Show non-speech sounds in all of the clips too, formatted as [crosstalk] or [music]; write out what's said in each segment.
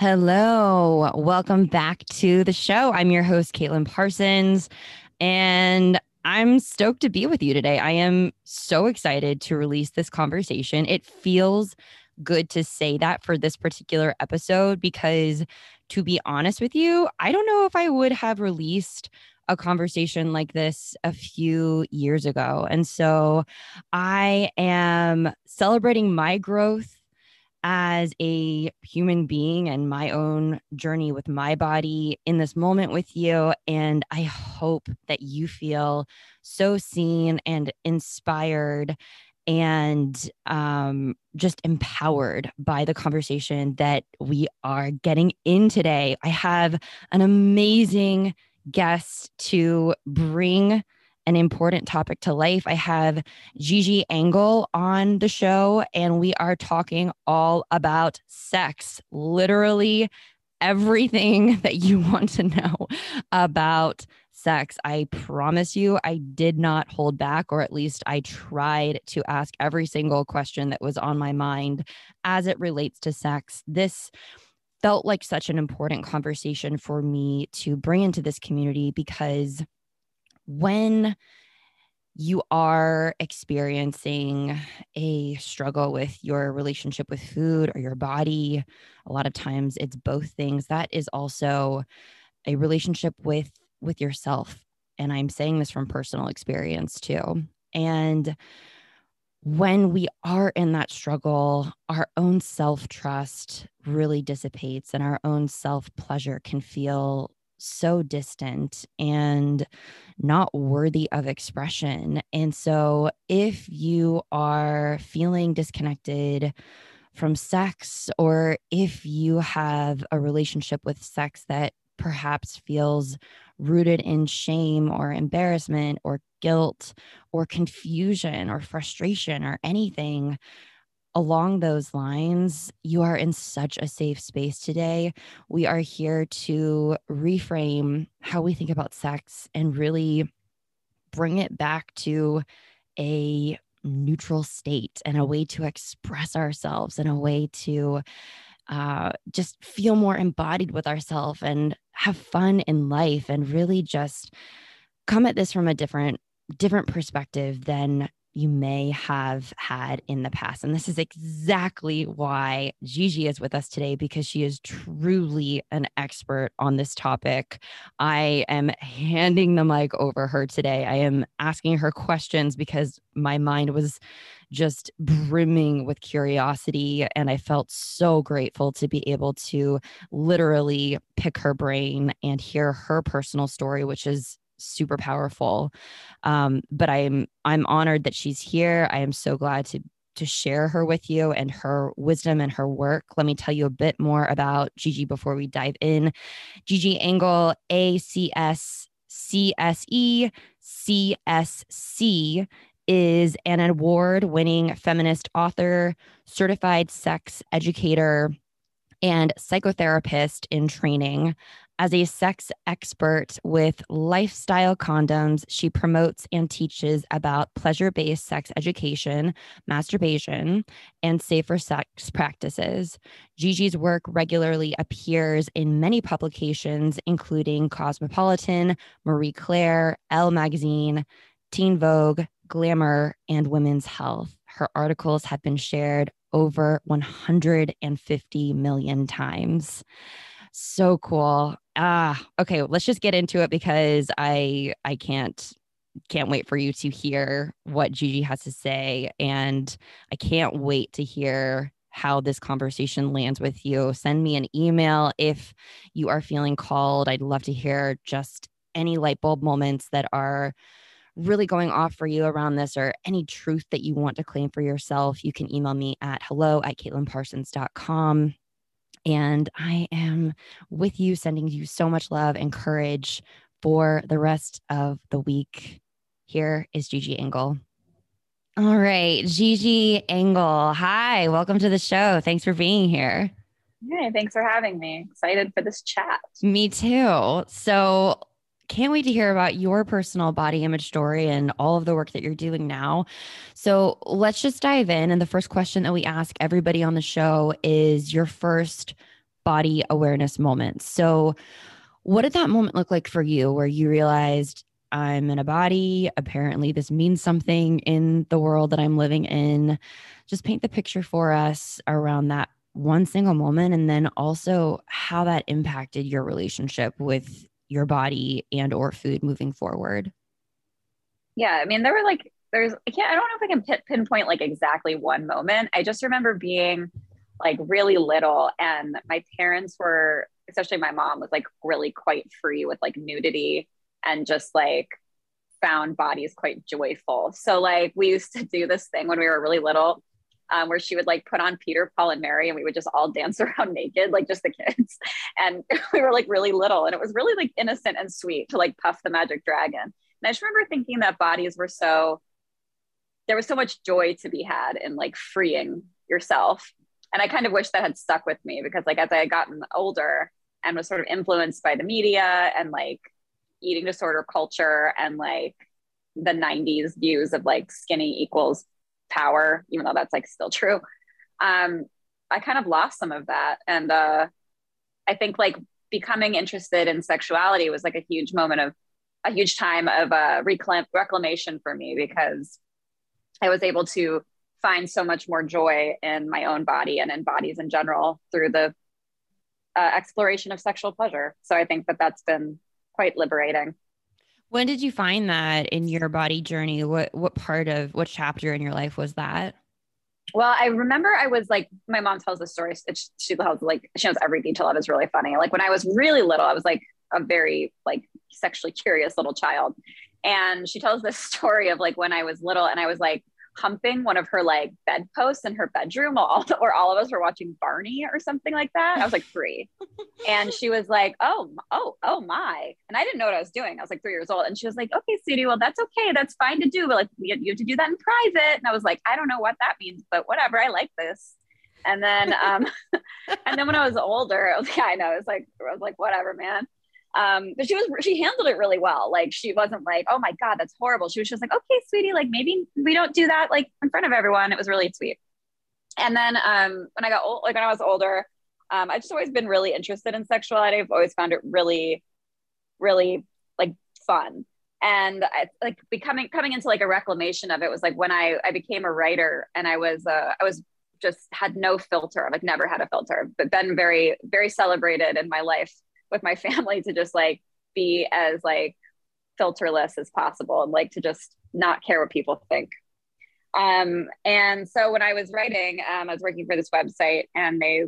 Hello, welcome back to the show. I'm your host, Caitlin Parsons, and I'm stoked to be with you today. I am so excited to release this conversation. It feels good to say that for this particular episode because, to be honest with you, I don't know if I would have released a conversation like this a few years ago. And so I am celebrating my growth as a human being and my own journey with my body in this moment with you. And I hope that you feel so seen and inspired and um, just empowered by the conversation that we are getting in today. I have an amazing guest to bring an important topic to life. I have Gigi Engle on the show, and we are talking all about sex, literally everything [laughs] that you want to know about sex. I promise you, I did not hold back, or at least I tried to ask every single question that was on my mind as it relates to sex. This felt like such an important conversation for me to bring into this community because when you are experiencing a struggle with your relationship with food or your body, a lot of times it's both things. That is also a relationship with with yourself. And I'm saying this from personal experience too. And when we are in that struggle, our own self trust really dissipates and our own self pleasure can feel so distant and not worthy of expression. And so, if you are feeling disconnected from sex, or if you have a relationship with sex that perhaps feels rooted in shame or embarrassment or guilt or confusion or frustration or anything, along those lines, you are in such a safe space today. We are here to reframe how we think about sex and really bring it back to a neutral state and a way to express ourselves and a way to uh, just feel more embodied with ourselves and have fun in life and really just come at this from a different different perspective than you may have had in the past. And this is exactly why Gigi is with us today because she is truly an expert on this topic. I am handing the mic over her today. I am asking her questions because my mind was just brimming with curiosity. And I felt so grateful to be able to literally pick her brain and hear her personal story, which is super powerful. Um, but I'm I'm honored that she's here. I am so glad to to share her with you and her wisdom and her work. Let me tell you a bit more about Gigi before we dive in. Gigi Engle, A C S C S E C S C is an award winning feminist author, certified sex educator, and psychotherapist in training. As a sex expert with lifestyle condoms, she promotes and teaches about pleasure based sex education, masturbation, and safer sex practices. Gigi's work regularly appears in many publications, including Cosmopolitan, Marie Claire, Elle Magazine, Teen Vogue, Glamour, and Women's Health. Her articles have been shared over 150 million times. So cool. Ah, okay, let's just get into it because I I can't can't wait for you to hear what Gigi has to say and I can't wait to hear how this conversation lands with you. Send me an email if you are feeling called. I'd love to hear just any light bulb moments that are really going off for you around this or any truth that you want to claim for yourself, you can email me at hello at caitlinparsons.com. And I am with you, sending you so much love and courage for the rest of the week. Here is Gigi Engle. All right, Gigi Engle. Hi, welcome to the show. Thanks for being here. Hey, thanks for having me. Excited for this chat. Me too. So, can't wait to hear about your personal body image story and all of the work that you're doing now. So let's just dive in. And the first question that we ask everybody on the show is your first body awareness moment. So, what did that moment look like for you where you realized I'm in a body? Apparently, this means something in the world that I'm living in. Just paint the picture for us around that one single moment and then also how that impacted your relationship with your body and or food moving forward? Yeah i mean there were like there's i can't i don't know if i can pinpoint like exactly one moment. I just remember being like really little and my parents were especially my mom was like really quite free with like nudity and just like found bodies quite joyful. So like we used to do this thing when we were really little um, where she would like put on Peter, Paul, and Mary, and we would just all [laughs] dance around naked, like just the kids. [laughs] And [laughs] we were like really little, and it was really like innocent and sweet to like Puff the Magic Dragon. And I just remember thinking that bodies were so there was so much joy to be had in like freeing yourself. And I kind of wish that had stuck with me because like as I had gotten older and was sort of influenced by the media and like eating disorder culture and like the 90s views of like skinny equals power, even though that's like still true. Um, I kind of lost some of that. And uh, I think like becoming interested in sexuality was like a huge moment of a huge time of uh, reclam- reclamation for me because I was able to find so much more joy in my own body and in bodies in general through the uh, exploration of sexual pleasure. So I think that that's been quite liberating. When did you find that in your body journey? What what part of what chapter in your life was that? Well, I remember I was like, my mom tells the story. She tells like she knows every detail of it is really funny. Like when I was really little, I was like a very like sexually curious little child, and she tells this [laughs] story of like when I was little and I was like humping one of her like bedposts in her bedroom while all, or all of us were watching Barney or something like that. I was like three. and she was like, oh, oh, oh my. And I didn't know what I was doing. I was like three years old. And she was like, okay, Sudie, well, that's okay. That's fine to do. But like, you have to do that in private. And I was like, I don't know what that means, but whatever. I like this. And then, um, [laughs] and then when I was older, I was, yeah, I know. It's like, I was like, whatever, man um but she was she handled it really well. Like she wasn't like oh my god that's horrible. She was just like okay sweetie like maybe we don't do that like in front of everyone. It was really sweet. And then um when i got old like when i was older um i've just always been really interested in sexuality. I've always found it really really like fun. And I, like becoming coming into like a reclamation of it was like when i i became a writer and i was uh i was just had no filter like never had a filter. But been very very celebrated in my life with my [laughs] family to just like be as like filterless as possible and like to just not care what people think. Um, and so when I was writing, um, I was working for this website and they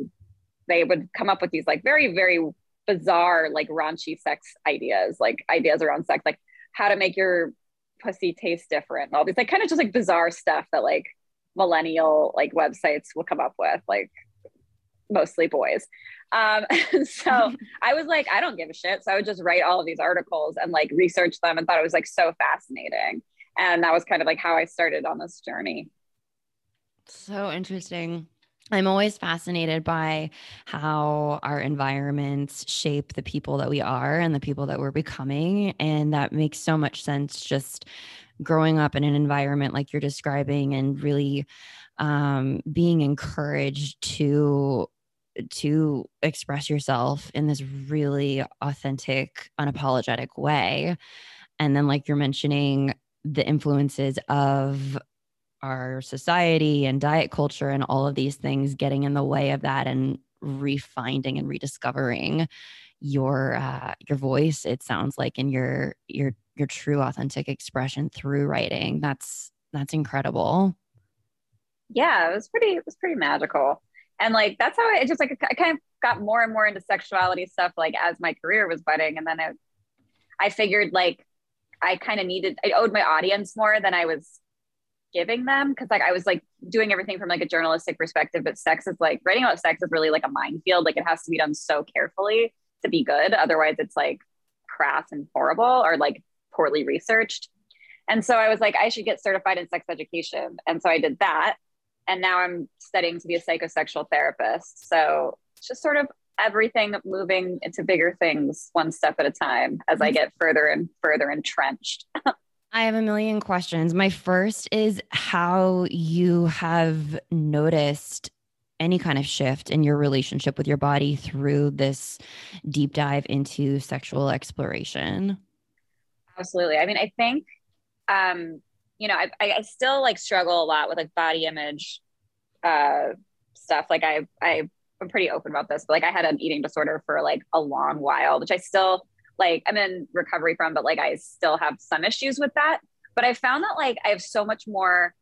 they would come up with these like very, very bizarre, like raunchy sex ideas, like ideas around sex, like how to make your pussy taste different, all these like kind of just like bizarre stuff that like millennial like websites will come up with, like mostly boys. Um, [laughs] so [laughs] I was like, I don't give a shit. So I would just write all of these articles and like research them and thought it was like so fascinating. And that was kind of like how I started on this journey. So interesting. I'm always fascinated by how our environments shape the people that we are and the people that we're becoming. And that makes so much sense just growing up in an environment like you're describing and really um, being encouraged to to express yourself in this really authentic, unapologetic way. And then, like you're mentioning, the influences of our society and diet culture and all of these things getting in the way of that and refinding and rediscovering your uh, your voice it sounds like in your your your true authentic expression through writing. That's that's incredible. Yeah it was pretty it was pretty magical and like that's how I just like I kind of got more and more into sexuality stuff like as my career was budding. And then I, I figured like I kind of needed I owed my audience more than I was giving them. Because like I was like doing everything from like a journalistic perspective but sex is like writing about sex is really like a minefield. Like it has to be done so carefully to be good. Otherwise it's like crass and horrible or like poorly researched. And so I was like I should get certified in sex education. And so I did that and now I'm studying to be a psychosexual therapist. So it's just sort of everything moving into bigger things one step at a time as I get further and further entrenched. [laughs] I have a million questions. My first is how you have noticed any kind of shift in your relationship with your body through this deep dive into sexual exploration? Absolutely. I mean, I think, um, you know, I, I still like struggle a lot with like body image uh, stuff. Like I, I, I'm pretty open about this, but like I had an eating disorder for like a long while, which I still like, I'm in recovery from, but like I still have some issues with that. But I found that like I have so much more,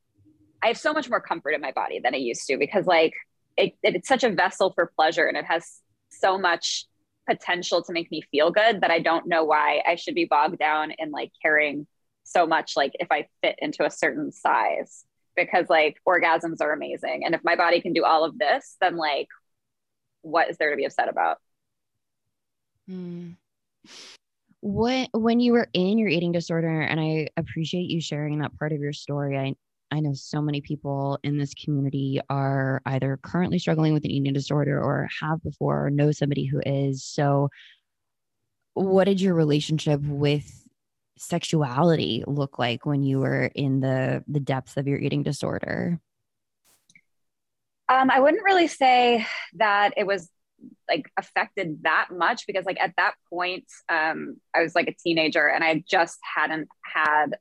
I have so much more comfort in my body than I used to because like it, it's such a vessel for pleasure and it has so much potential to make me feel good that I don't know why I should be bogged down in like caring so much like if I fit into a certain size because like orgasms are amazing and if my body can do all of this then like what is there to be upset about? Hmm. What when you were in your eating disorder and I appreciate you sharing that part of your story. I I know so many people in this community are either currently struggling with an eating disorder or have before or know somebody who is. So, what did your relationship with sexuality look like when you were in the the depths of your eating disorder? Um, I wouldn't really say that it was like affected that much because like at that point um, I was like a teenager and I just hadn't had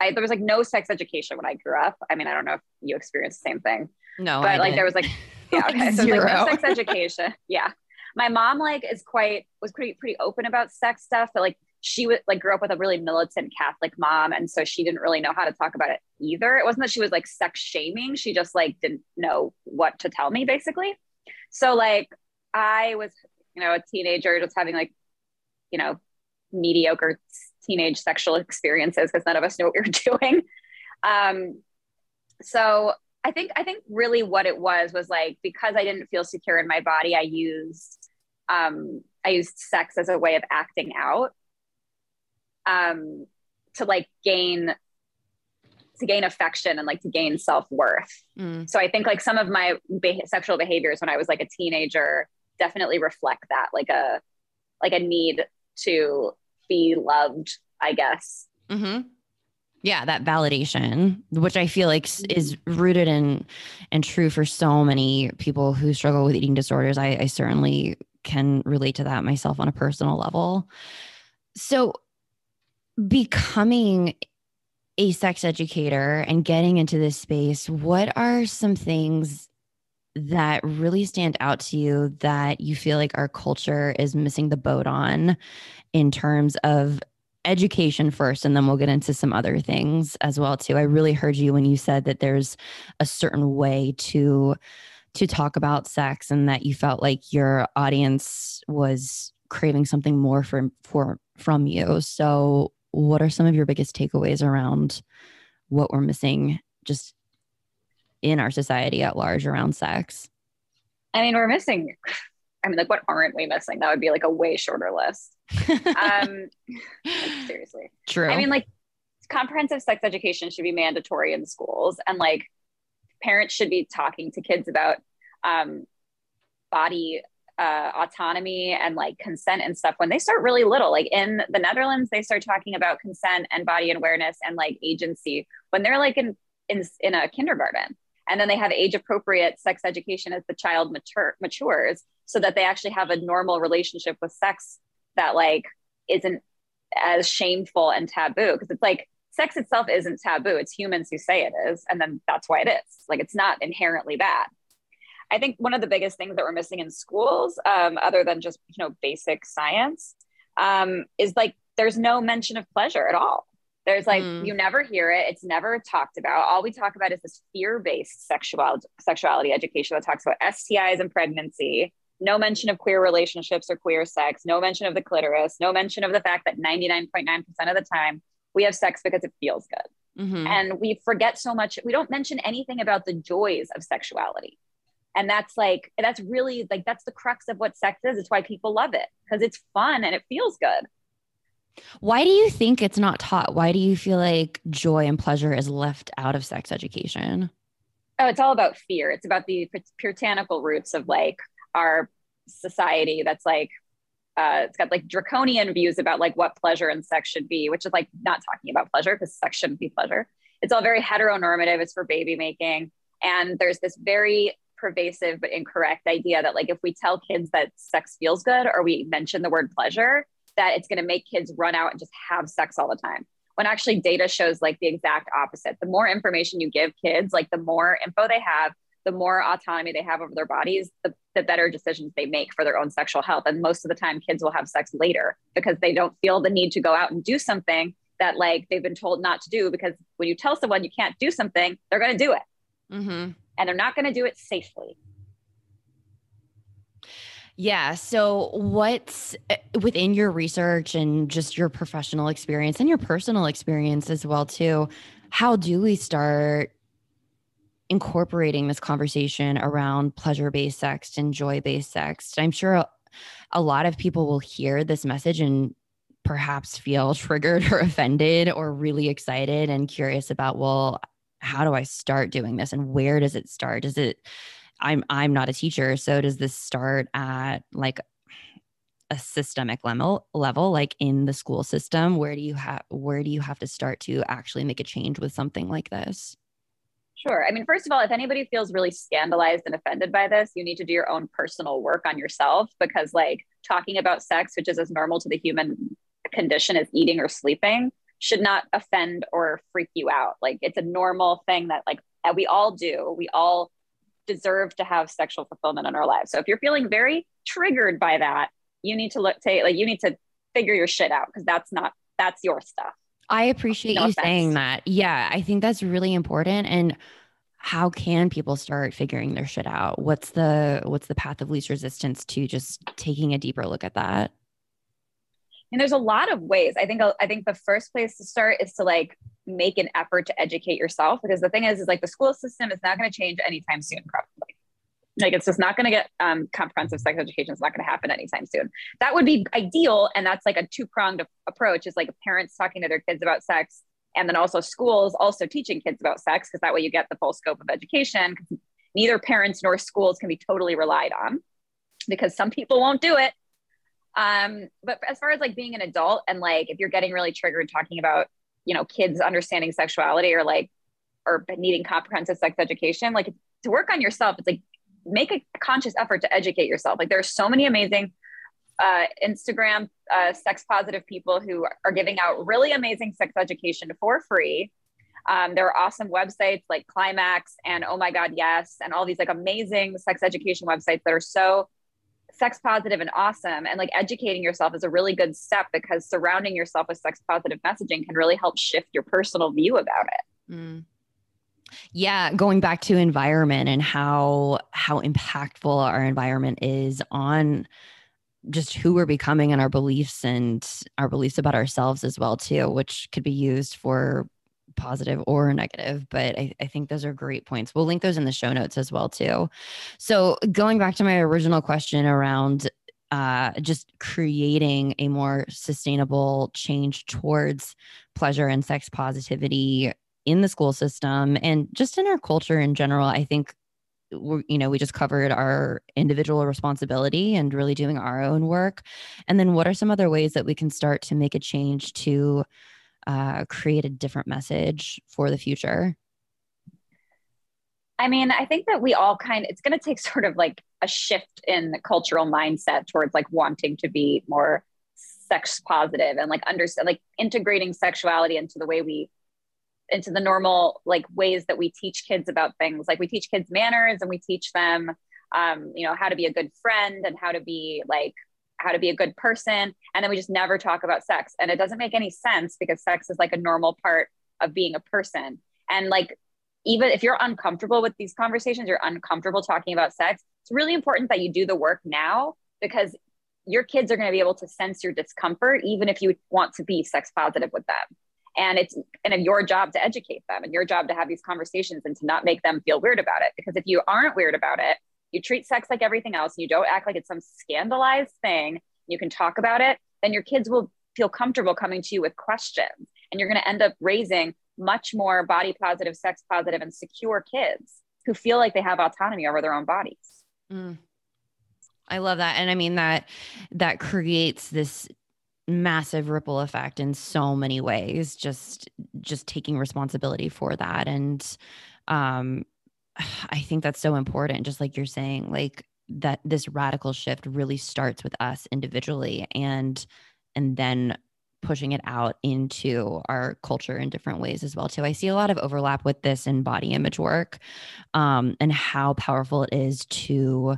I, there was like no sex education when I grew up. I mean, I don't know if you experienced the same thing. No, but I like didn't. there was like, [laughs] yeah, okay. like so like no sex education. Yeah. My mom like is quite, was pretty, pretty open about sex stuff, but like she was like grew up with a really militant Catholic mom. And so she didn't really know how to talk about it either. It wasn't that she was like sex shaming. She just like didn't know what to tell me basically. So like I was, you know, a teenager just having like, you know, mediocre teenage sexual experiences because none of us knew what we were [laughs] doing. Um, so I think I think really what it was was like because I didn't feel secure in my body, I used um, I used sex as a way of acting out um, to like gain to gain affection and like to gain self-worth. Mm. So I think like some of my be- sexual behaviors when I was like a teenager definitely reflect that like a like a need to be loved, I guess. Mm-hmm. Yeah, that validation, which I feel like is rooted in and true for so many people who struggle with eating disorders. I, I certainly can relate to that myself on a personal level. So, becoming a sex educator and getting into this space, what are some things that really stand out to you that you feel like our culture is missing the boat on in terms of education first and then we'll get into some other things as well too? I really heard you when you said that there's a certain way to to talk about sex and that you felt like your audience was craving something more from for from you. So what are some of your biggest takeaways around what we're missing just in our society at large around sex? I mean, we're missing. I mean, like, what aren't we missing? That would be like a way shorter list. [laughs] um, like, seriously. True. I mean, like, comprehensive sex education should be mandatory in schools, and like, parents should be talking to kids about um, body uh, autonomy and like consent and stuff when they start really little. Like in the Netherlands, they start talking about consent and body awareness and like agency when they're like in in, in a kindergarten. And then they have age appropriate sex education as the child mature, matures so that they actually have a normal relationship with sex that like isn't as shameful and taboo because it's like sex itself isn't taboo. It's humans who say it is and then that's why it is. Like it's not inherently bad i think one of the biggest things that we're missing in schools um, other than just you know basic science um, is like there's no mention of pleasure at all there's like mm. you never hear it. It's never talked about. All we talk about is this fear-based sexual sexuality education that talks about STIs and pregnancy. No mention of queer relationships or queer sex. No mention of the clitoris. No mention of the fact that 99.9% of the time we have sex because it feels good. Mm-hmm. And we forget so much. We don't mention anything about the joys of sexuality. And that's like, that's really like, that's the crux of what sex is. It's why people love it because it's fun and it feels good. Why do you think it's not taught? Why do you feel like joy and pleasure is left out of sex education? Oh, it's all about fear. It's about the puritanical roots of like our society that's like uh, it's got like draconian views about like what pleasure and sex should be, which is like not talking about pleasure because sex shouldn't be pleasure. It's all very heteronormative. It's for baby making. And there's this very pervasive but incorrect idea that like if we tell kids that sex feels good or we mention the word pleasure, that it's going to make kids run out and just have sex all the time. When actually data shows like the exact opposite. The more information you give kids, like the more info they have, the more autonomy they have over their bodies, the, the better decisions they make for their own sexual health. And most of the time, kids will have sex later because they don't feel the need to go out and do something that like they've been told not to do. Because when you tell someone you can't do something, they're going to do it. Mm-hmm. And they're not going to do it safely. Yeah. So, what's eh, within your research and just your professional experience and your personal experience as well too? How do we start incorporating this conversation around pleasure-based sex and joy-based sex? I'm sure a lot of people will hear this message and perhaps feel [laughs] triggered or offended or really excited and curious about, well, how do I start doing this and where does it start? Does it I'm I'm not a teacher, so does this start at like a systemic level level like in the school system where do you have where do you have to start to actually make a change with something like this Sure. I mean, first of all, if anybody feels really scandalized and offended by this, you need to do your own personal work on yourself because, like, talking about sex, which is as normal to the human condition as eating or sleeping, should not offend or freak you out. Like, it's a normal thing that, like, uh, we all do. We all deserve to have sexual fulfillment in our lives. So if you're feeling very triggered by that, you need to look to like you need to figure your shit out because that's not that's your stuff. I appreciate no you offense. saying that. Yeah, I think that's really important and how can people start figuring their shit out? What's the what's the path of least resistance to just taking a deeper look at that? And there's a lot of ways. I think I think the first place to start is to like make an effort to educate yourself because the thing is is like the school system is not going to change anytime soon probably. Like it's just not going to get um, comprehensive sex education is not going to happen anytime soon. That would be ideal and that's like a two-pronged approach. Is like parents talking to their kids about sex and then also schools also teaching kids about sex because that way you get the full scope of education neither parents nor schools can be totally relied on because some people won't do it um, but as far as like being an adult and like if you're getting really triggered talking about you know kids understanding sexuality or like or needing comprehensive sex education like to work on yourself it's like make a conscious effort to educate yourself. Like there's so many amazing uh, instagram uh, sex positive people who are giving out really amazing sex education for free. Um, there are awesome websites like climax and oh my god yes and all these like amazing sex education websites that are so sex positive and awesome and like educating yourself is a really good step because surrounding yourself with sex positive messaging can really help shift your personal view about it mm. yeah going back to environment and how how impactful our environment is on just who we're becoming and our beliefs and our beliefs about ourselves as well too which could be used for positive or negative, but I, I, think those are great points. We'll link those in the show notes as well too. So going back to my original question around uh, just creating a more sustainable change towards pleasure and sex positivity in the school system and just in our culture in general, I think we you know we just covered our individual responsibility and really doing our own work and then what are some other ways that we can start to make a change to uh, create a different message for the future? I mean, I think that we all kind of, it's going to take [laughs] sort of like a shift in the cultural mindset towards like wanting to be more sex positive and like understand, like integrating sexuality into the way we, into the normal like ways that we teach kids about things. Like we teach kids manners and we teach them, um, you know, how to be a good friend and how to be like how to be a good person and then we just never talk about sex. And it doesn't make any sense because sex is like a normal part of being a person. And like even if you're uncomfortable with these conversations you're uncomfortable talking about sex it's really important that you do the work now because your kids are going to be able to sense your discomfort even if you want to be sex positive with them. And it's and your job to educate them and your job to have these conversations and to not make them feel weird about it. Because if you aren't weird about it you treat sex like everything else and you don't act like it's some scandalized thing you can talk about it then your kids will feel comfortable coming to you with questions. And you're going to end up raising much more body positive sex positive and secure kids who feel like they have autonomy over their own bodies. Mm. i love that. And i mean that that creates this massive ripple effect in so many ways just just taking responsibility for that. And um I think that's so important. Just like you're saying, like that this radical shift really starts with us individually and and then pushing it out into our culture in different ways as well too i see a lot of overlap with this in body image work um, and how powerful it is to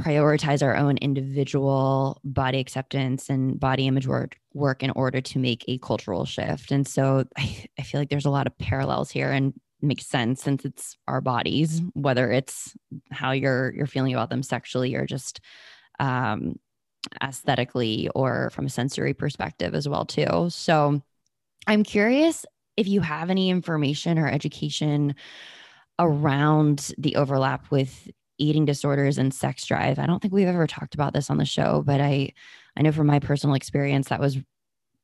prioritize our own individual body acceptance and body image work, work in order to make a cultural shift and so I, I feel like there's a lot of parallels here and makes sense since it's our bodies whether it's how you're you're feeling about them sexually or just um aesthetically or from a sensory perspective as well too. So I'm curious if you have any information or education around the overlap with eating disorders and sex drive. I don't think we've ever talked about this on the show, but I I know from my personal experience that was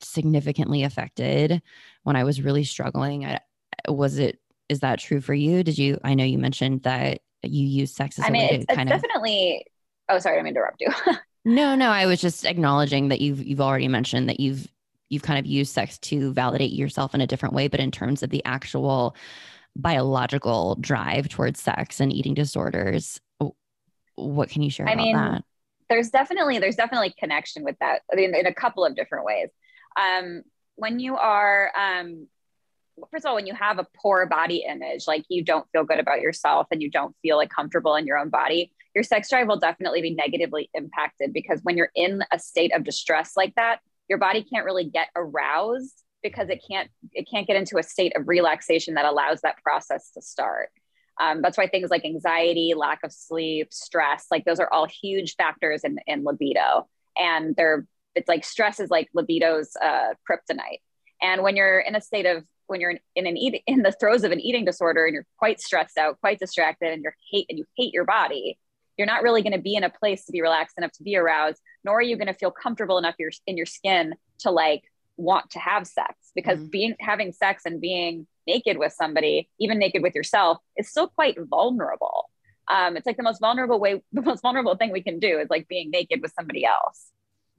significantly affected when I was really struggling. I, was it is that true for you? Did you I know you mentioned that you use sex as I a mean, way it's, to it's kind of definitely oh sorry, I'm interrupt you. [laughs] No, no, I was just acknowledging that you've you've already mentioned that you've you've kind of used sex to validate yourself in a different way, but in terms of the actual biological drive towards sex and eating disorders, what can you share I about mean, that? There's definitely there's definitely connection with that. I mean, in a couple of different ways. Um, when you are um, first of all, when you have a poor body image, like you don't feel good about yourself and you don't feel like comfortable in your own body, your sex drive will definitely be negatively impacted because when you're in a state of distress like that, your body can't really get aroused because it can't it can't get into a state of relaxation that allows that process to start. Um, that's why things like anxiety, lack of sleep, stress, like those are all huge factors in, in libido. And they're it's like stress is like libido's uh, kryptonite. And when you're in a state of when you're in, in an eat in the throes of an eating disorder and you're quite stressed out, quite distracted, and you're hate and you hate your body, you're not really going to be in a place to be relaxed enough to be aroused nor are you going to feel comfortable enough your, in your skin to like want to have sex. Because mm-hmm. being having sex and being naked with somebody even naked with yourself is still quite vulnerable. Um, it's like the most vulnerable way [laughs] the most vulnerable thing we can do is like being naked with somebody else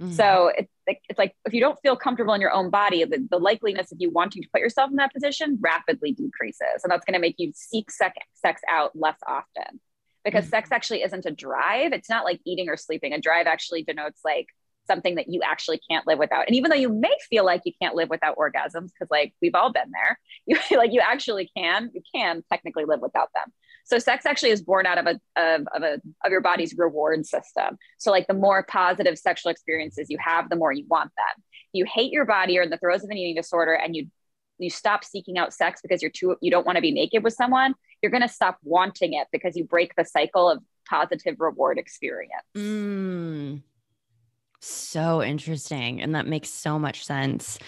mm-hmm. so it's like, it's like if you don't feel comfortable in your own body the, the likeliness of you wanting to put yourself in that position rapidly decreases and that's going to make you seek sex, sex out less often because mm-hmm. sex actually isn't a drive. It's not like eating or sleeping. A drive actually denotes like something that you actually can't live without. And even though you may feel like you can't live without orgasms, because like we've all been there, [laughs] you like you actually can, you can technically live without them. So sex actually is born out of a of, of a of your body's reward system. So like the more positive sexual experiences you have, the more you want them. You hate your body or in the throes of an eating disorder and you you stop seeking out sex because you're too you don't want to be naked with someone you're going to stop wanting it because you break the cycle of positive reward experience mm, so interesting and that makes so much sense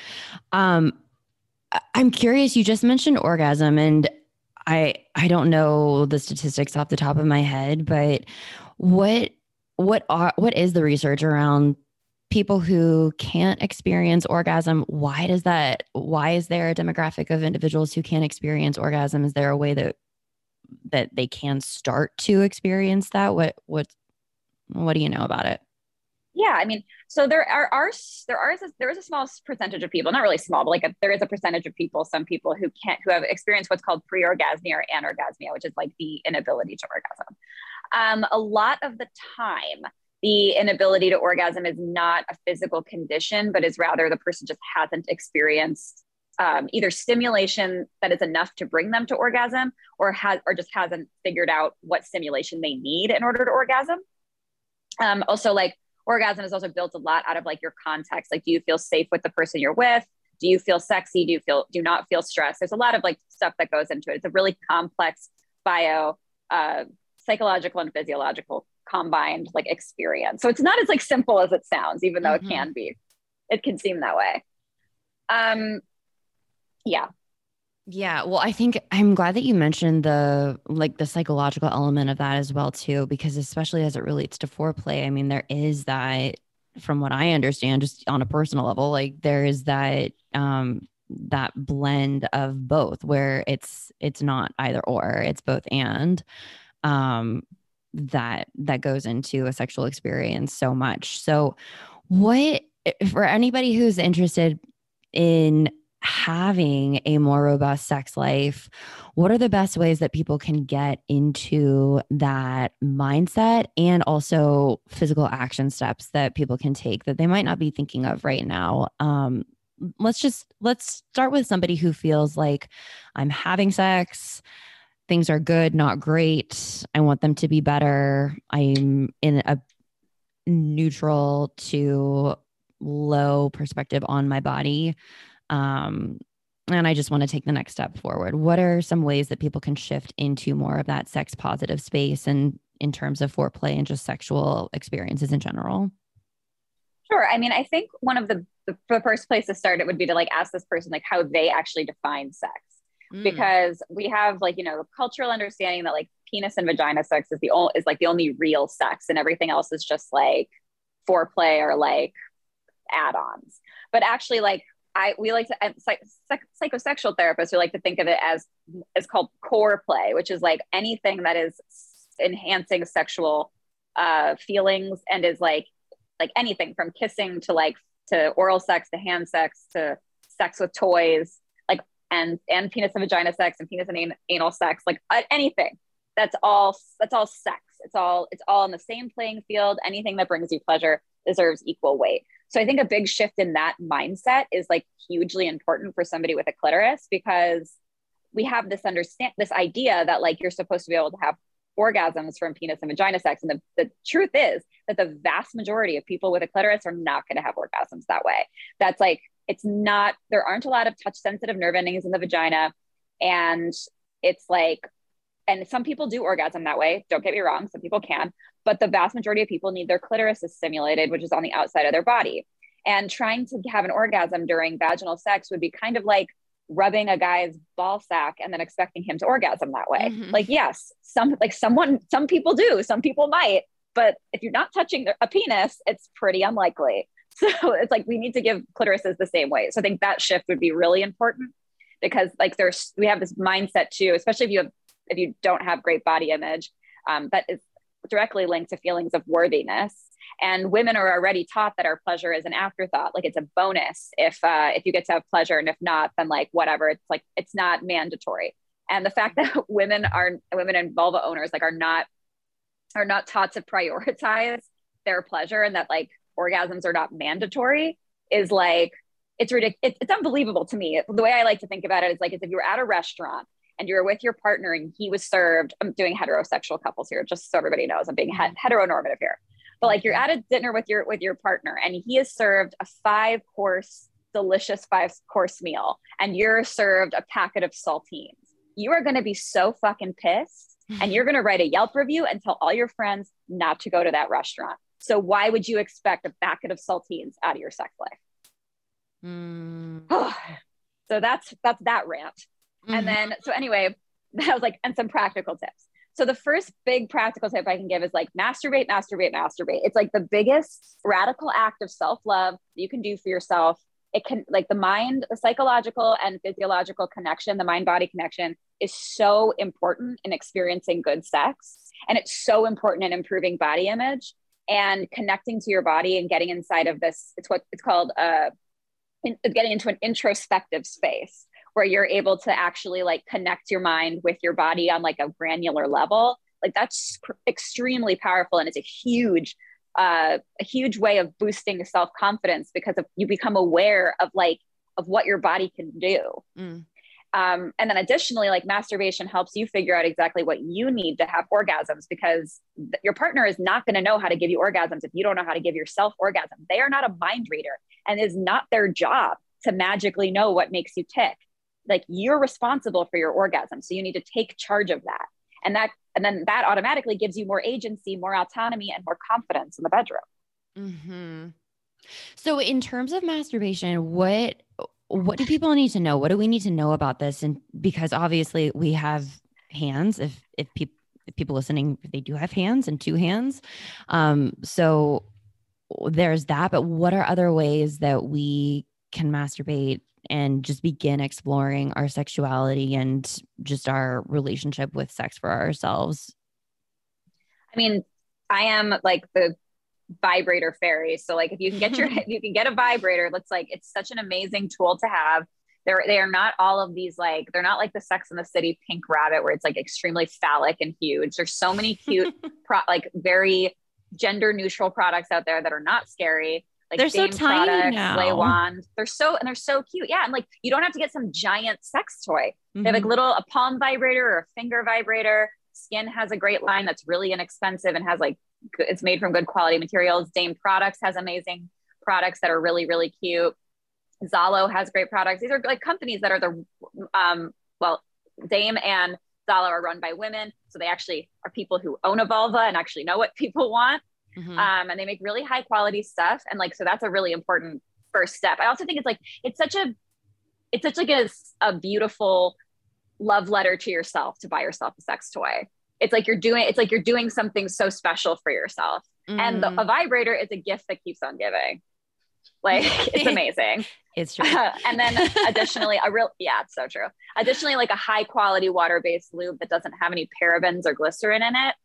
um i'm curious you just mentioned orgasm and i i don't know the statistics off the top of my head but what what are what is the research around people who can't experience orgasm? Why does that why is there a demographic of individuals who can't experience orgasm? Is there a way that that they can start to experience that? What what what do you know about it yeah i mean so there are, are there are there is a small percentage of people not really small but like a, there is a percentage of people some people who can't who have experienced what's called pre-orgasmia or anorgasmia which is like the inability to orgasm um, a lot of the time the inability to orgasm is not a physical condition, but is rather the person just hasn't experienced um, either stimulation that is enough to bring them to orgasm or has or just hasn't figured out what stimulation they need in order to orgasm. Um, also, like orgasm is also built a lot out of like your context. Like, do you feel safe with the person you're with? Do you feel sexy? Do you feel do not feel stressed? There's a lot of like stuff that goes into it. It's a really complex bio, uh, psychological and physiological combined like experience. So it's not as like simple as it sounds, even though mm-hmm. it can be. It can seem that way. Um yeah. Yeah, well, I think I'm glad that you mentioned the like the psychological element of that as well too because especially as it relates to foreplay, I mean there is that from what I understand just on a personal level, like there is that um that blend of both where it's it's not either or, it's both and um that that goes into a sexual experience so much. So what for anybody who's interested in having a more robust sex life, what are the best ways that people can get into that mindset and also physical action steps that people can take that they might not be thinking of right now? Um, let's just let's start with somebody who feels like I'm having sex, things are good, not great. I want them to be better. I'm in a neutral to low perspective on my body. Um, and I just want to take the next step forward. What are some ways that people can shift into more of that sex positive space and in terms of foreplay and just sexual experiences in general? Sure. I mean, I think one of the, the, the first place to start it would be to like ask this person like how they actually define sex. Mm. Because we have like, you know, cultural understanding that like penis and vagina sex is the only is like the only real sex and everything else is just like foreplay or like add-ons. But actually like I we like to psych, psych, psychosexual therapists we like to think of it as it's called core play, which is like anything that is enhancing sexual uh, feelings and is like like anything from kissing to like to oral sex to hand sex to sex with toys like and and penis and vagina sex and penis and anal sex like uh, anything. That's all that's all sex. It's all it's all in the same playing field. Anything that brings you pleasure deserves equal weight so I think a big shift in that mindset is like hugely important for somebody with a clitoris because we have this understand this idea that like you're supposed to be able to have orgasms from penis and vagina sex. And the, the truth is that the vast majority of people with a clitoris are not going to have orgasms that way. That's like, it's not, there aren't a lot of touch sensitive nerve endings in the vagina. And it's like, and some people do orgasm that way. Don't get me wrong, some people can, but the vast majority of people need their clitoris stimulated, which is on the outside of their body. And trying to have an orgasm during vaginal sex would be kind of like rubbing a guy's ball sack and then expecting him to orgasm that way. Mm-hmm. Like, yes, some like someone, some people do, some people might, but if you're not touching a penis, it's pretty unlikely. [laughs] So it's like we need to give clitorises the same way. So I think that shift would be really important because like there's we have this mindset too, especially if you have if you don't have great body image, um, that is directly linked to feelings of worthiness. And women are already taught that our pleasure is an afterthought, like it's a bonus if uh, if you get to have pleasure, and if not, then like whatever. It's like it's not mandatory. And the fact [laughs] that women are women and vulva owners like are not are not taught to prioritize their pleasure and that like orgasms are not mandatory is like it's ridiculous. It's, it's unbelievable to me. The way I like to think about it is like, is if you're at a restaurant and you're with your partner and he was served, I'm doing heterosexual couples here, just so everybody knows I'm being mm-hmm. heteronormative here. But like you're at a dinner with your with your partner and he is served a five course delicious five course meal and you're served a packet of saltines. You are going to be so fucking pissed and you're going to write a Yelp review and tell all your friends not to go to that restaurant. So why would you expect a packet of saltines out of your sex life? Mm. [sighs] so that's that's that rant. Mm-hmm. And then, so anyway, [laughs] that was like, and some practical tips. So the first big practical tip I can give is like masturbate, masturbate, masturbate. It's like the biggest radical act of self-love you can do for yourself. It can like the mind, the psychological and physiological connection, the mind-body connection is so important in experiencing good sex. And it's so important in improving body image and connecting to your body and getting inside of this. It's what it's called uh in, getting into an introspective space where you're able to actually like connect your mind with your body on like a granular level like that's extremely powerful and it's a huge uh, a huge way of boosting self-confidence because of, you become aware of like of what your body can do. Mm. um, and then additionally like masturbation helps you figure out exactly what you need to have orgasms because th- your partner is not going to know how to give you orgasms if you don't know how to give yourself orgasm. They are not a mind reader and is not their job to magically know what makes you tick like you're responsible for your orgasm so you need to take charge of that. And that and then that automatically gives you more agency more autonomy and more confidence in the bedroom. Mm-hmm. so in terms of masturbation what what do people need to know? What do we need to know about this? And because obviously we have hands if if people if people listening they do have hands and two hands um so there's that but what are other ways that we can masturbate and just begin exploring our sexuality and just our relationship with sex for ourselves? I mean, I am like the vibrator fairy. So like if you can get your [laughs] you can get a vibrator, that's like it's such an amazing tool to have They're they are not all of these like they're not like the Sex in the City pink rabbit where it's like extremely phallic and huge. There's so many cute [laughs] pro- like very gender neutral products out there that are not scary. Like they're so tiny products, now. Le Wand. They're so and they're so cute. Yeah, and like you don't have to get some giant sex toy. Mm-hmm. They have like mm-hmm. little a palm vibrator or a finger vibrator. Skyn has a great line that's really inexpensive and has like it's made from good quality materials. Dame Products has amazing products that are really really cute. Zalo has great products. These are like companies that are the um well Dame and Zalo are run by women, so they actually are people who own a vulva and actually know what people want. Mm-hmm. Um, and they make really high quality stuff, and like so that's a really important first step. I also think it's like it's such a it's such like a, a beautiful love letter to yourself to buy yourself a sex toy. It's like you're doing it's like you're doing something so special for yourself. Mm-hmm. And the, a mm-hmm. vibrator is a gift that keeps on giving. Like [laughs] it's amazing. it's true. [laughs] and then additionally, a real yeah, it's so true. Additionally, like a high quality water based lube that doesn't have any parabens or glycerin in it.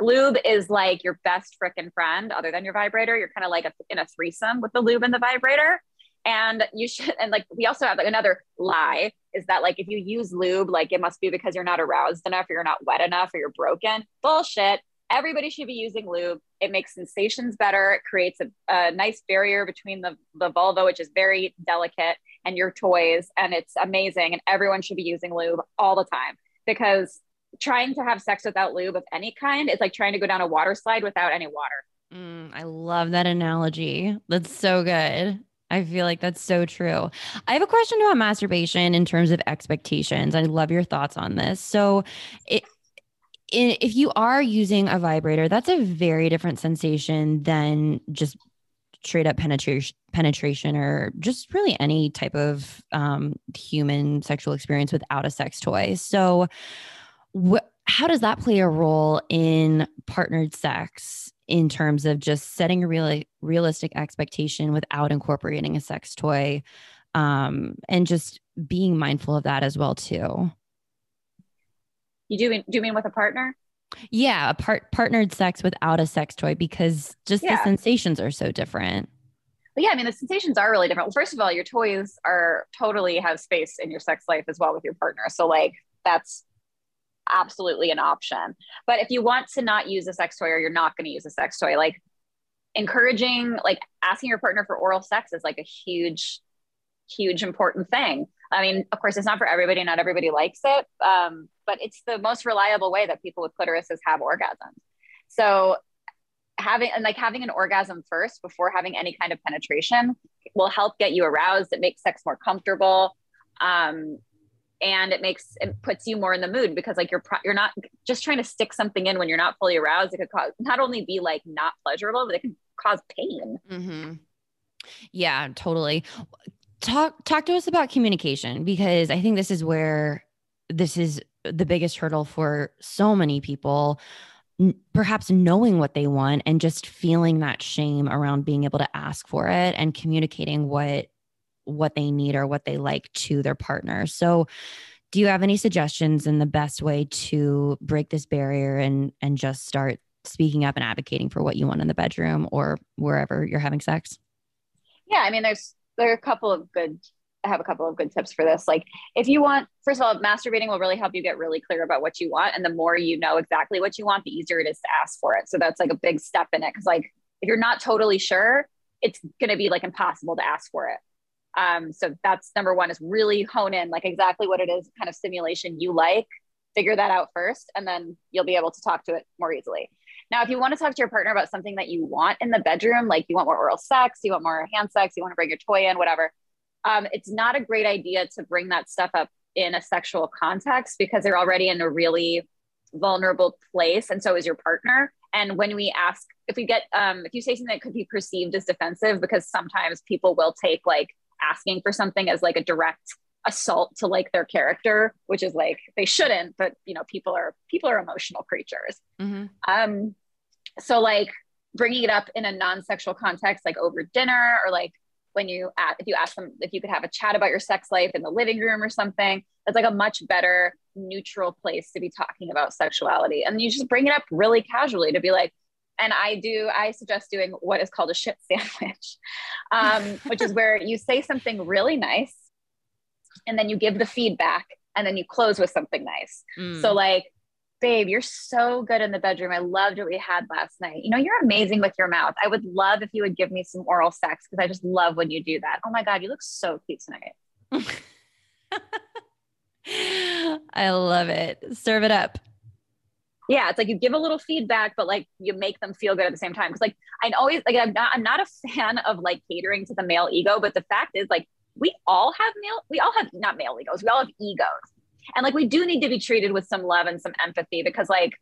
Lube is like your best freaking friend, other than your vibrator. You're kind of like a, in a threesome with the lube and the vibrator. And you should, and like we also have like another lie is that like if you use lube, like it must be because you're not aroused enough or you're not wet enough or you're broken. Bullshit. Everybody should be using lube. It makes sensations better. It creates a, a nice barrier between the, the vulva, which is very delicate, and your toys. And it's amazing. And everyone should be using lube all the time because trying to have sex without lube of any kind is like trying to go down a water slide without any water. Mm, I love that analogy. That's so good. I feel like that's so true. I have a question about masturbation in terms of expectations. I love your thoughts on this. So, it, if you are using a vibrator, that's a very different sensation than just straight up penetration penetration or just really any type of um, human sexual experience without a sex toy. So, wh- how does that play a role in partnered sex in terms of just setting a really realistic expectation without incorporating a sex toy um, and just being mindful of that as well too you do mean, do you mean with a partner yeah a part partnered sex without a sex toy because just yeah. the sensations are so different but yeah, I mean, the sensations are really different. Well, first of all, your toys are totally have space in your sex life as well with your partner. So like that's absolutely an option. But if you want to not use a sex toy or you're not going to use a sex toy, like encouraging, like asking your partner for oral sex is like a huge, huge important thing. I mean, of course, it's not for everybody. Not everybody likes it, um, but it's the most reliable way that people with clitorises have orgasms. So having and like having an orgasm first before having any kind of penetration will help get you aroused. It makes sex more comfortable. Um, and it makes it puts you more in the mood because like you're you're not just trying to stick something in when you're not fully aroused. It could cause not only be like not pleasurable but it can cause pain. Mm-hmm. yeah totally. Talk talk to us about communication because i think this is where this is the biggest hurdle for so many people perhaps knowing what they want and just feeling that shame around being able to ask for it and communicating what what they need or what they like to their partner. So, do you have any suggestions in the best way to break this barrier and and just start speaking up and advocating for what you want in the bedroom or wherever you're having sex? Yeah, I mean, there's there are a couple of good. I have a couple of good tips for this. Like, if you want, first of all, masturbating will really help you get really clear about what you want, and the more you know exactly what you want, the easier it is to ask for it. So that's like a big step in it. Because like, if you're not totally sure, it's going to be like impossible to ask for it. Um, so that's number one is really hone in like exactly what it is kind of simulation you like, figure that out first, and then you'll be able to talk to it more easily. Now, if you want to talk to your partner about something that you want in the bedroom, like you want more oral sex, you want more hand sex, you want to bring your toy in, whatever, um, it's not a great idea to bring that stuff up in a sexual context because they're already in a really vulnerable place, and so is your partner. And when we ask, if we get, um, if you say something that could be perceived as defensive, because sometimes people will take like asking for something as like a direct assault to like their character which is like they shouldn't but you know people are people are emotional creatures mm-hmm. um so like bringing it up in a non-sexual context like over dinner or like when you if you ask them if you could have a chat about your sex life in the living room or something that's like a much better neutral place to be talking about sexuality and you just bring it up really casually to be like and I do, I suggest doing what is called a shit sandwich, [laughs] um, which is where you say something really nice and then you give the feedback and then you close with something nice. Mm. So like, babe, you're so good in the bedroom. I loved what we had last night. You know, you're amazing with your mouth. I would love if you would give me some oral sex because I just love when you do that. Oh my God, you look so cute tonight. [laughs] I love it. Serve it up. Yeah, it's like you give a little feedback, but like you make them feel good at the same time. Cause like I always like I'm not I'm not a [laughs] fan of like catering to the male ego, but the fact is like we all have male, we all have not male egos, we all have egos. And like we do need to be treated with some love and some empathy because like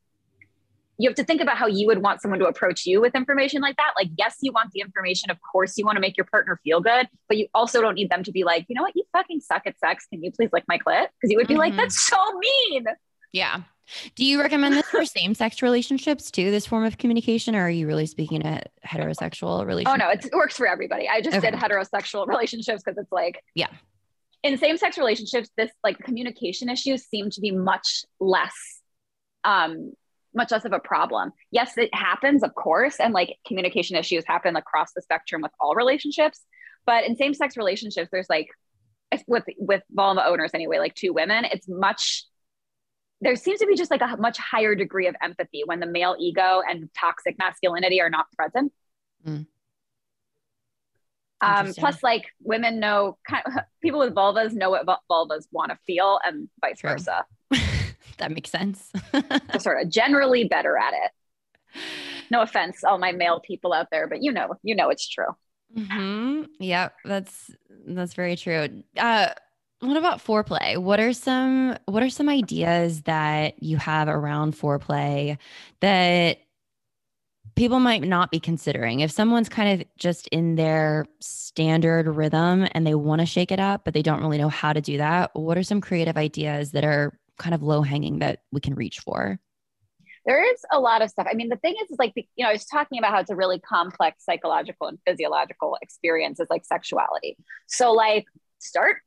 you have to think about how you would want someone to approach you with information like that. Like, yes, you want the information. Of course, you want to make your partner feel good, but you also don't need them to be like, you know what, you fucking suck at sex. Can you please lick my clit? Because you would be mm-hmm. like, that's so mean. Yeah. Do you recommend this for same sex relationships too, this form of communication, or are you really speaking at heterosexual relationships? Oh, no, it works for everybody. I just okay. did heterosexual [laughs] relationships because it's like, yeah. In same sex relationships, this like communication issues seem to be much less, um, much less of a problem. Yes, it happens, of course, and like communication issues happen across the spectrum with all relationships. But in same sex relationships, there's like, with with vulva owners anyway, like two women, it's much there seems to be just like a much higher degree of empathy when the male ego and toxic masculinity are not present. Mm. Um, plus, like women know, kind of, [laughs] people with vulvas know what vulvas want to feel, and vice True. versa. [laughs] that makes sense. sort of generally better at it. No offense, all my male people out there, but you know, you know, it's true. Mm-hmm. Yeah, that's that's very true. Uh, what about foreplay? What are some what are some ideas that you have around foreplay that people might not be considering? If someone's kind of just in their standard rhythm and they want to shake it up, but they don't really know how to do that, what are some creative ideas that are kind of low hanging that we can reach for? There is a lot of stuff. I mean, the thing is, is like, you know, I was talking about how it's a really complex psychological and physiological experience is like sexuality. So, like, start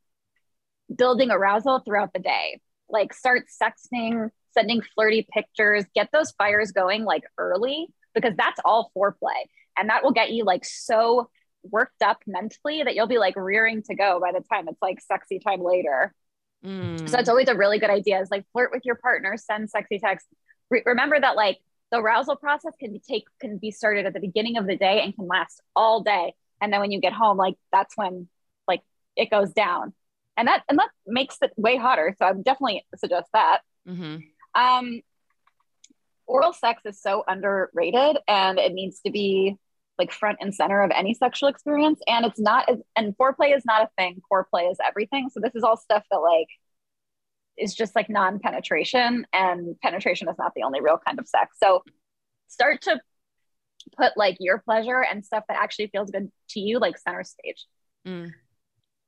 building arousal throughout the day. Like start sexting, sending flirty pictures, get those fires going like early because that's all foreplay. And that will get you like so worked up mentally that you'll be like rearing to go by the time it's like sexy time later. Mm. So it's always a really good idea is like flirt with your partner, send sexy texts. Re- remember that like the arousal process can be take can be started at the beginning of the day and can last all day. And then when you get home, like that's when like it goes down and that and that makes it way hotter. So I would definitely suggest that. Mm-hmm. Um, oral sex is so underrated, and it needs to be like front and center of any sexual experience. And it's not as and foreplay is not a thing. Foreplay is everything. So this is all stuff that like is just like non-penetration, and penetration is not the only real kind of sex. So start to put like your pleasure and stuff that actually feels good to you like center stage. Mm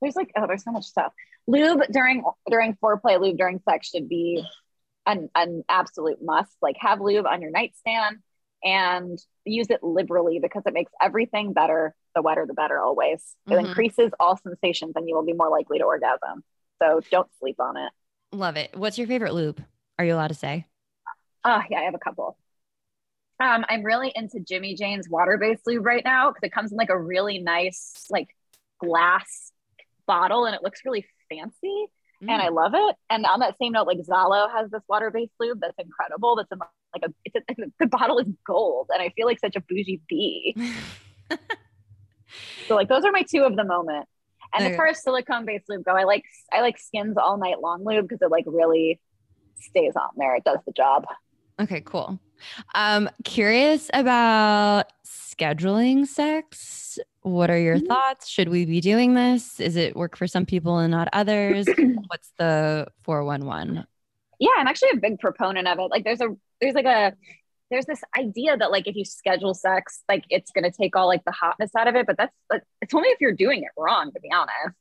there's like oh there's so much stuff. Lube during during foreplay lube during sex should be an, an absolute must. Like have lube on your nightstand and use it liberally because it makes everything better the wetter the better always. It mm-hmm. increases all sensations and you will be more likely to orgasm. So don't sleep on it. Love it. What's your favorite lube are you allowed to say? Oh yeah i have a couple. Um, I'm really into Jimmyjane's water-based lube right now because it comes in like a really nice like glass bottle and it looks really fancy mm. and I love it. And on that same note, like Zalo has this water-based lube that's incredible. That's in like a, it's a, the bottle is gold and I feel like such a bougie bee. [laughs] so like those are my two of the moment. And okay. as far as silicone-based lube go, I like I like Skyn's all night long lube because it like really stays on there. It does the job. Okay, cool. Um, curious about scheduling sex. What are your mm-hmm. thoughts? Should we be doing this? Is it work for some people and not others? [clears throat] What's the 411? Yeah, I'm actually a big proponent of it. Like there's a there's like a there's this idea that like if you schedule sex, like it's gonna take all like the hotness out of it, but that's like, it's only if you're doing it wrong, to be honest.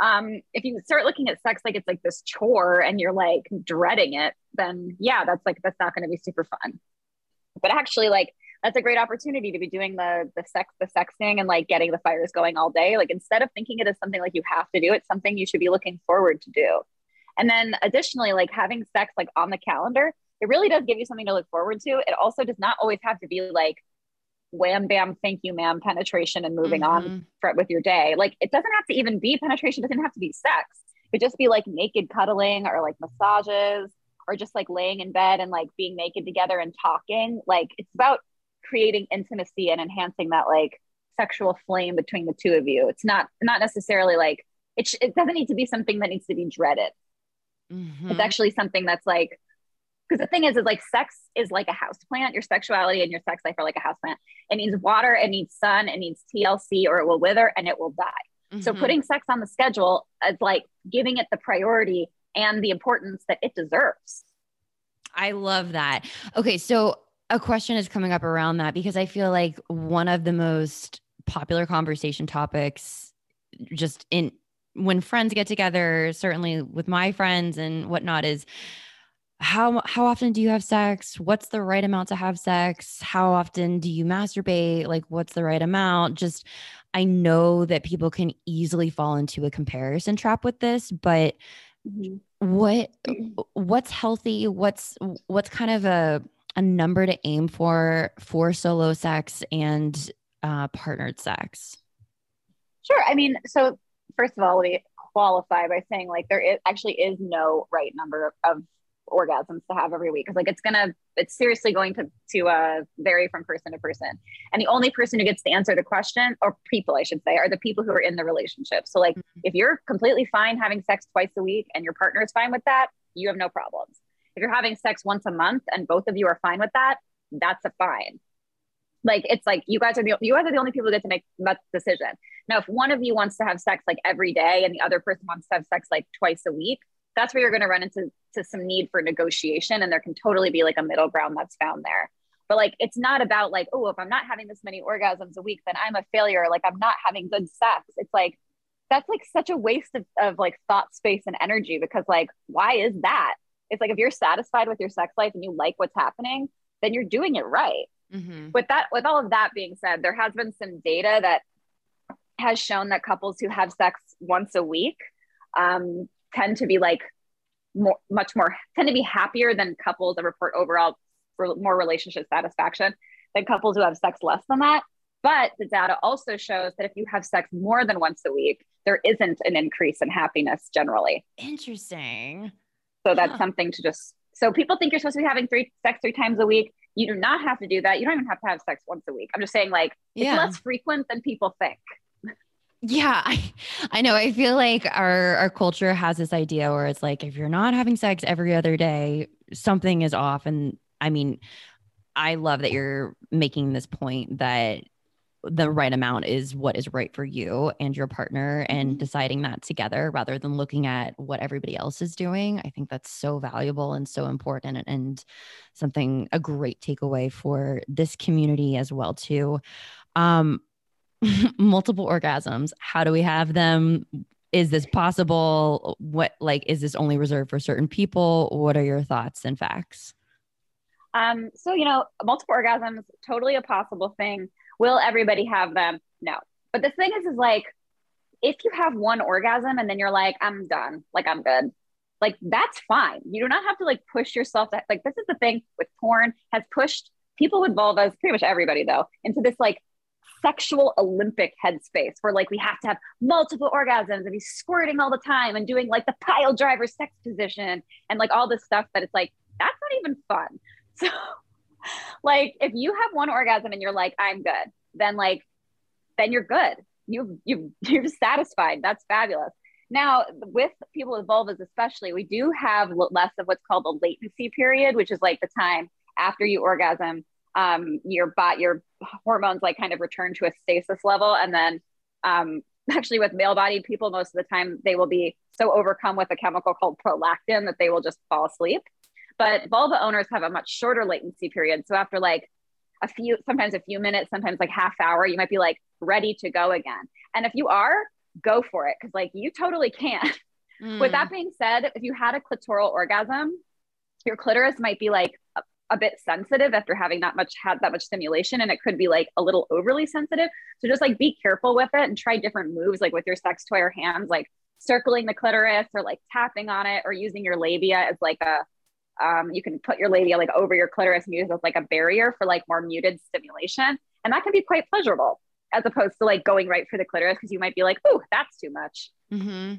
Um, if you start looking at sex like it's like this chore and you're like dreading it, then yeah, that's like that's not gonna be super fun. But actually, like that's a great opportunity to be doing the the sex the sexting and like getting the fires going all day. Like instead of thinking it as something like you have to do it's something you should be looking forward to do. And then additionally like having sex like on the calendar it really does give you something to look forward to. It also does not always have to be like wham bam thank you ma'am penetration and moving mm-hmm. on for, with your day. Like it doesn't have to even be penetration it doesn't have to be sex. Could just be like naked cuddling or like massages or just like laying in bed and like being naked together and talking. Like it's about creating intimacy and enhancing that like sexual flame between the two of you. It's not not necessarily like it, sh- it doesn't need to be something that needs to be dreaded. Mm-hmm. It's actually something that's like because the thing is is like sex is like a house plant your sexuality and your sex life are like a house plant it needs water it needs sun it needs tlc or it will wither and it will die mm-hmm. so putting sex on the schedule is like giving it the priority and the importance that it deserves. I love that. Okay so a question is coming up around that because i feel like one of the most popular conversation topics just in when friends get together certainly with my friends and whatnot is how how often do you have sex? What's the right amount to have sex? How often do you masturbate? Like what's the right amount? Just i know that people can easily fall into a comparison trap with this but mm-hmm. what what's healthy? What's what's kind of a a number to aim for for solo sex and uh, partnered sex? Sure. I mean so first of all we qualify by saying like there is actually is no right number of orgasms to have every week. Because like it's gonna it's seriously going to to uh, vary from person to person. And the only person who gets to answer the question or people i should say are the people who are in the relationship. So like mm-hmm. if you're completely fine having sex twice a week and your partner is fine with that you have no problems. If you're having sex once a month and both of you are fine with that that's a fine. Like it's like you guys are the you guys are the only people who get to make that decision. Now if one of you wants to have sex like every day and the other person wants to have sex like twice a week that's where you're going to run into to some need for negotiation and there can totally be like a middle ground that's found there. But like it's not about like oh if i'm not having this many orgasms a week then i'm a failure like i'm not having good sex. It's like that's like such a waste of, of like thought space and energy because like why is that? It's like if you're satisfied with your sex life and you like what's happening then you're doing it right. Mm-hmm. with that with all of that being said there has been some data that has shown that couples who have sex once a week um, tend to be like more, much more, tend to be happier than couples that report overall more relationship satisfaction than couples who have sex less than that. But the data also shows that if you have sex more than once a week, there isn't an increase in happiness generally. Interesting. So that's huh. something to just so people think you're supposed to be having three sex three times a week. You do not have to do that. You don't even have to have sex once a week. I'm just saying like yeah. it's less frequent than people think. Yeah, I, [laughs] I know. I feel like our our culture has this idea where it's like if you're not having sex every other day, something is off. And I mean, I love that you're making this point that the right amount is what is right for you and your partner and mm-hmm. deciding that together rather than looking at what everybody else is doing. I think that's so valuable and so important and, and something a great takeaway for this community as well too. Um, [laughs] multiple orgasms. How do we have them? Is this possible? What like is this only reserved for certain people? What are your thoughts and facts? Um, so you know, multiple orgasms, totally a possible thing. Will everybody have them? No. But the thing is, is like if you have one orgasm and then you're like, I'm done, like I'm good, like that's fine. You do not have to like push yourself. To, like this is the thing with porn has pushed people with vulvas, pretty much everybody though, into this like sexual Olympic headspace where like we have to have multiple orgasms and be squirting all the time and doing like the pile driver sex position and like all this stuff that it's like that's not even fun. [laughs] So like if you have one orgasm and you're like I'm good, then like then you're good. You you [laughs] you're satisfied. That's fabulous. Now, with people with vulvas, especially, we do have less of what's called the latency period, which is like the time after you orgasm um, your bot your hormones like kind of return to a stasis level and then um, [laughs] actually with male bodied people most of the time they will be so overcome with a chemical called prolactin that they will just fall asleep but vulva owners have a much shorter latency period so after like a few sometimes a few minutes sometimes like half hour you might be like ready to go again and if you are go for it because like you totally can mm. [laughs] with that mm. being said if you had a clitoral orgasm your clitoris might be like a bit sensitive after having that much had that much stimulation and it could be like a little overly sensitive. So just like be careful with it and try different moves like with your sex toy or hands like circling the clitoris or like tapping on it or using your labia as like a um, you can put your labia like over your clitoris and use it as like a barrier for like more muted stimulation. And that can be quite pleasurable as opposed to like going right for the clitoris because you might be like oh that's too much. Mm-hmm.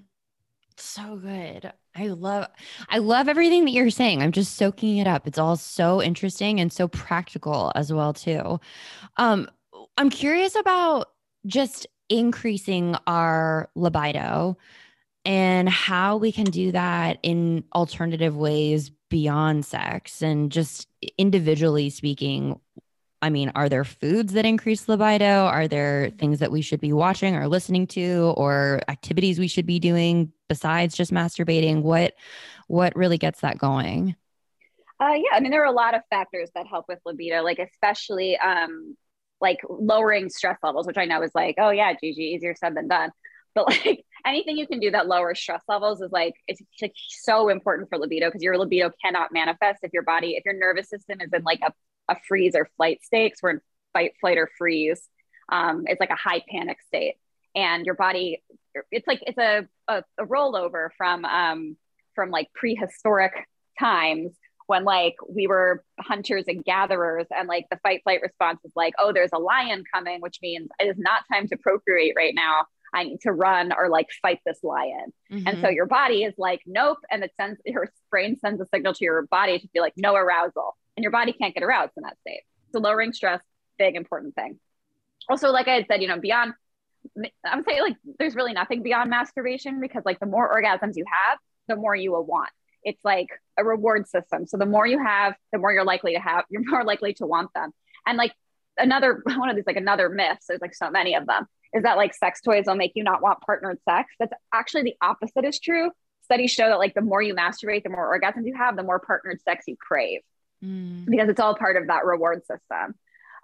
So good. I love I love everything that you're saying. I'm just soaking it up. It's all so interesting and so practical as well too. Um I'm curious about just increasing our libido and how we can do that in alternative ways beyond sex and just individually speaking I mean, are there foods that increase libido? Are there things that we should be watching or listening to or activities we should be doing besides just masturbating? What what really gets that going? Uh, yeah, I mean, there are a lot of factors that help with libido, like especially um, like lowering stress levels, which I know is like, oh yeah, Gigi, easier said than done. But like [laughs] anything you can do that lowers stress levels is like it's like so important for libido because your libido cannot manifest if your body, if your nervous system is in like a a freeze or flight state. we're in fight, flight, or freeze. Um, it's like a high panic state, and your body, it's like it's a a, a rollover from um, from like prehistoric times when like we were hunters and gatherers and like the fight flight response is like oh there's a lion coming which means it is not time to procreate right now i need to run or like fight this lion mm-hmm. and so your body is like nope and it sends your brain sends a signal to your body to be like no arousal and your body can't get aroused in that state. So lowering stress, big important thing. Also, like I had said, you know, beyond I'm saying like there's really nothing beyond masturbation because like the more orgasms you have, the more you will want. It's like a reward system. So the more you have, the more you're likely to have, [laughs] you're more likely to want them. And like another [laughs] one of these, like another myth, so there's like so many of them, is that like sex toys will make you not want partnered sex. That's actually the opposite is true. Studies show that like the more you masturbate, the more orgasms you have, the more partnered sex you crave mm. because it's all part of that reward system.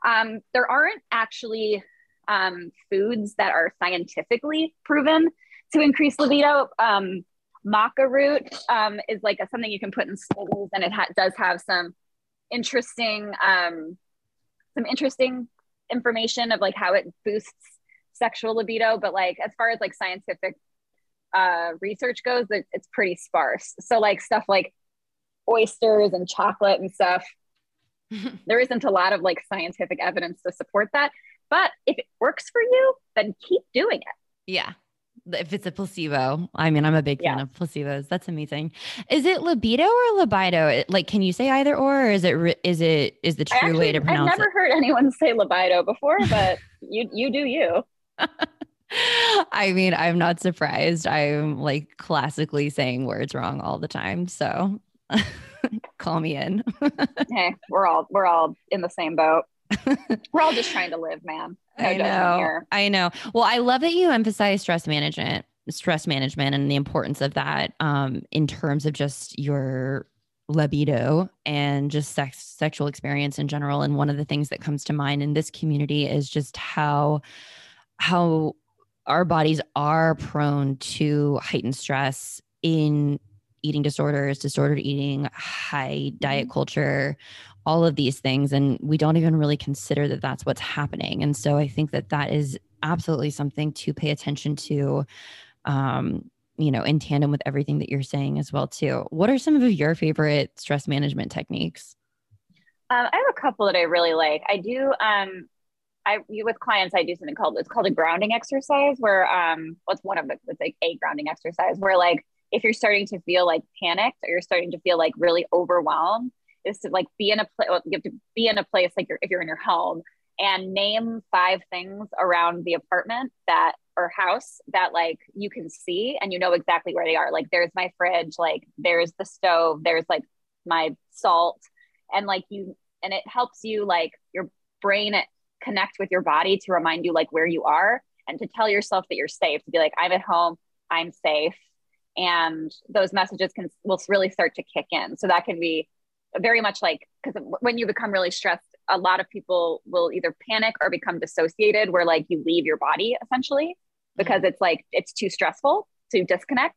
Um, there aren't actually um, foods that are scientifically proven to increase libido. Um, maca root um, is like a, something you can put in smoothies, and it ha- does have some interesting, um, some interesting information of like how it boosts sexual libido. But like as far as like scientific uh, research goes, it, it's pretty sparse. So like stuff like oysters and chocolate and stuff. [laughs] there isn't a lot of like scientific evidence to support that. But if it works for you, then keep doing it. Yeah. If it's a placebo, I mean, I'm a big fan yeah. of placebos. That's amazing. Is it libido or libido? Like, can you say either or, or is it is it is the true actually, way to pronounce it? I've never it? heard anyone say libido before, but [laughs] you you do you. [laughs] I mean, I'm not surprised. I'm like classically saying words wrong all the time. So [laughs] Call me in. [laughs] hey, we're all we're all in the same boat. we're all just trying to live, man. No I know. I know. Well, I love that you emphasize stress management, stress management, and the importance of that um, in terms of just your libido and just sex sexual experience in general. And one of the things that comes to mind in this community is just how how our bodies are prone to heightened stress in eating disorders, disordered eating, high diet mm-hmm. culture, all of these things. And we don't even really consider that that's what's happening. And so I think that that is absolutely something to pay attention to. Um, you know, in tandem with everything that you're saying as well too. What are some of your favorite stress management techniques? Um, I have a couple that I really like. I do um, I with clients I do something called it's called a grounding exercise where um what's well, one of the it's like a grounding exercise where like if you're starting to feel like panicked or you're starting to feel like really overwhelmed is to like be in a place you have to be in a place like you're, if you're in your home and name five things around the apartment that or house that like you can see and you know exactly where they are. Like there's my fridge like there's the stove there's like my salt and like you and it helps you like your brain connect with your body to remind you like where you are and to tell yourself that you're safe to be like i'm at home i'm safe and those messages can will really start to kick in. So that can be very much like because when you become really stressed a lot of people will either panic or become dissociated where like you leave your body essentially because it's like it's too stressful to disconnect.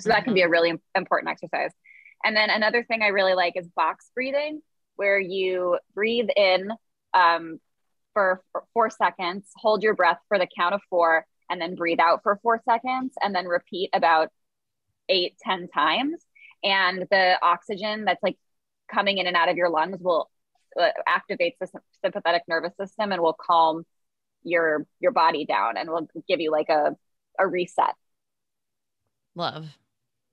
So that can be a really important exercise. And then another thing i really like is box breathing where you breathe in um, for, for four seconds hold your breath for the count of four and then breathe out for four seconds and then repeat about eight, ten times. And the oxygen that's like coming in and out of your lungs will uh, activate the sympathetic nervous system and will calm your your body down and will give you like a, a reset Love.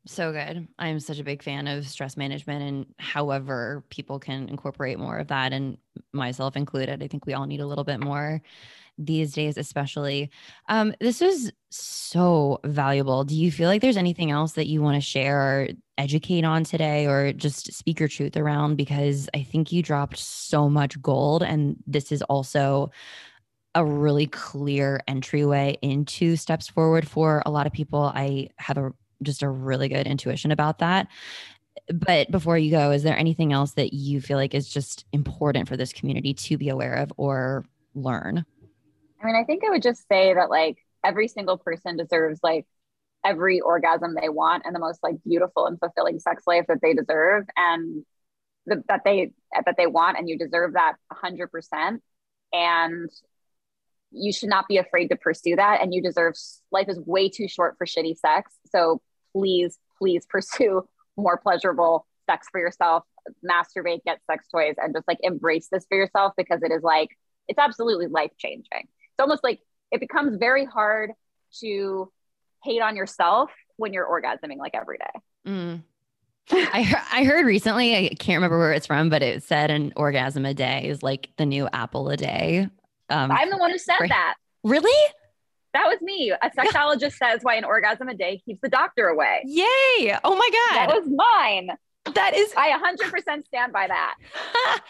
So good. I'm such a big fan of stress management and however people can incorporate more of that and myself included. I think we all need a little bit more these days, especially. Um, this was so valuable. Do you feel like there's anything else that you want to share or educate on today or just speak your truth around? Because I think you dropped so much gold, and this is also a really clear entryway into steps forward for a lot of people. I have a just a really good intuition about that. But before you go, is there anything else that you feel like is just important for this community to be aware of or learn? I mean, I think I would just say that like every single person deserves like every orgasm they want and the most like beautiful and fulfilling sex life that they deserve and the, that they that they want and you deserve that 100% and you should not be afraid to pursue that and you deserve life is way too short for shitty sex so please please [laughs] pursue more pleasurable sex for yourself masturbate get sex toys and just like embrace this for yourself because it is like it's absolutely life changing it's almost like it becomes very hard to hate on yourself when you're orgasming like every day mm. I I heard recently, I can't remember where it's from, but it said an orgasm a day is like the new apple a day. Um, I'm the one who said that. Really? That was me. A sexologist says why an orgasm a day keeps the doctor away. Yay. Oh my God. That was mine. That is, I 100% stand by that. [laughs]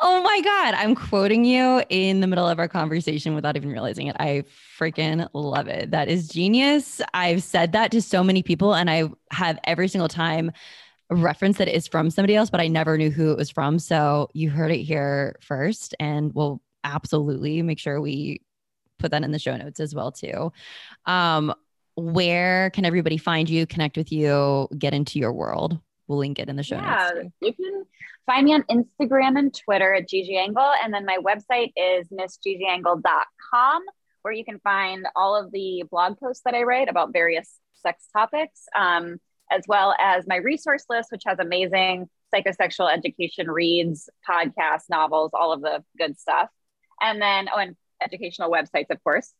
oh my God. I'm quoting you in the middle of our conversation without even realizing it. I freaking love it. That is genius. I've said that to so many people, and I have every single time a reference that is from somebody else, but I never knew who it was from. So you heard it here first, and we'll absolutely make sure we put that in the show notes as well too. Um, where can everybody find you, connect with you, get into your world? We'll link it in the show yeah, notes. You can find me on Instagram and Twitter at Gigi Engle. And then my website is missgigiengle.com, where you can find all of the blog posts that I write about various sex topics, um, as well as my resource list, which has amazing psychosexual education reads, podcasts, novels, all of the good stuff. And then, oh, and educational websites, of course.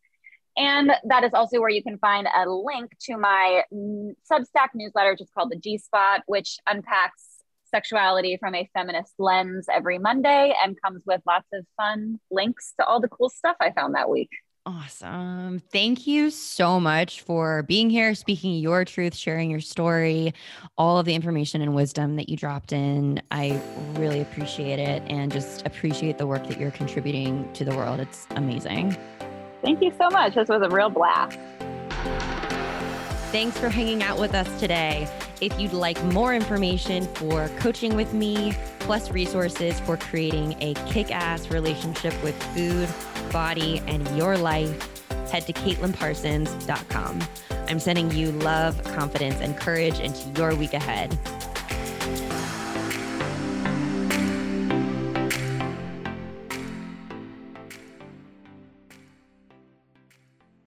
And that is also where you can find a link to my Substack newsletter, which is called the G Spot, which unpacks sexuality from a feminist lens every Monday and comes with lots of fun links to all the cool stuff I found that week. Awesome. Thank you so much for being here, speaking your truth, sharing your story, all of the information and wisdom that you dropped in. I really appreciate it and just appreciate the work that you're contributing to the world. It's amazing. Thank you so much. This was a real blast. Thanks for hanging out with us today. If you'd like more information for coaching with me, plus resources for creating a kick ass relationship with food, body, and your life, head to CaitlinParsons.com. I'm sending you love, confidence, and courage into your week ahead.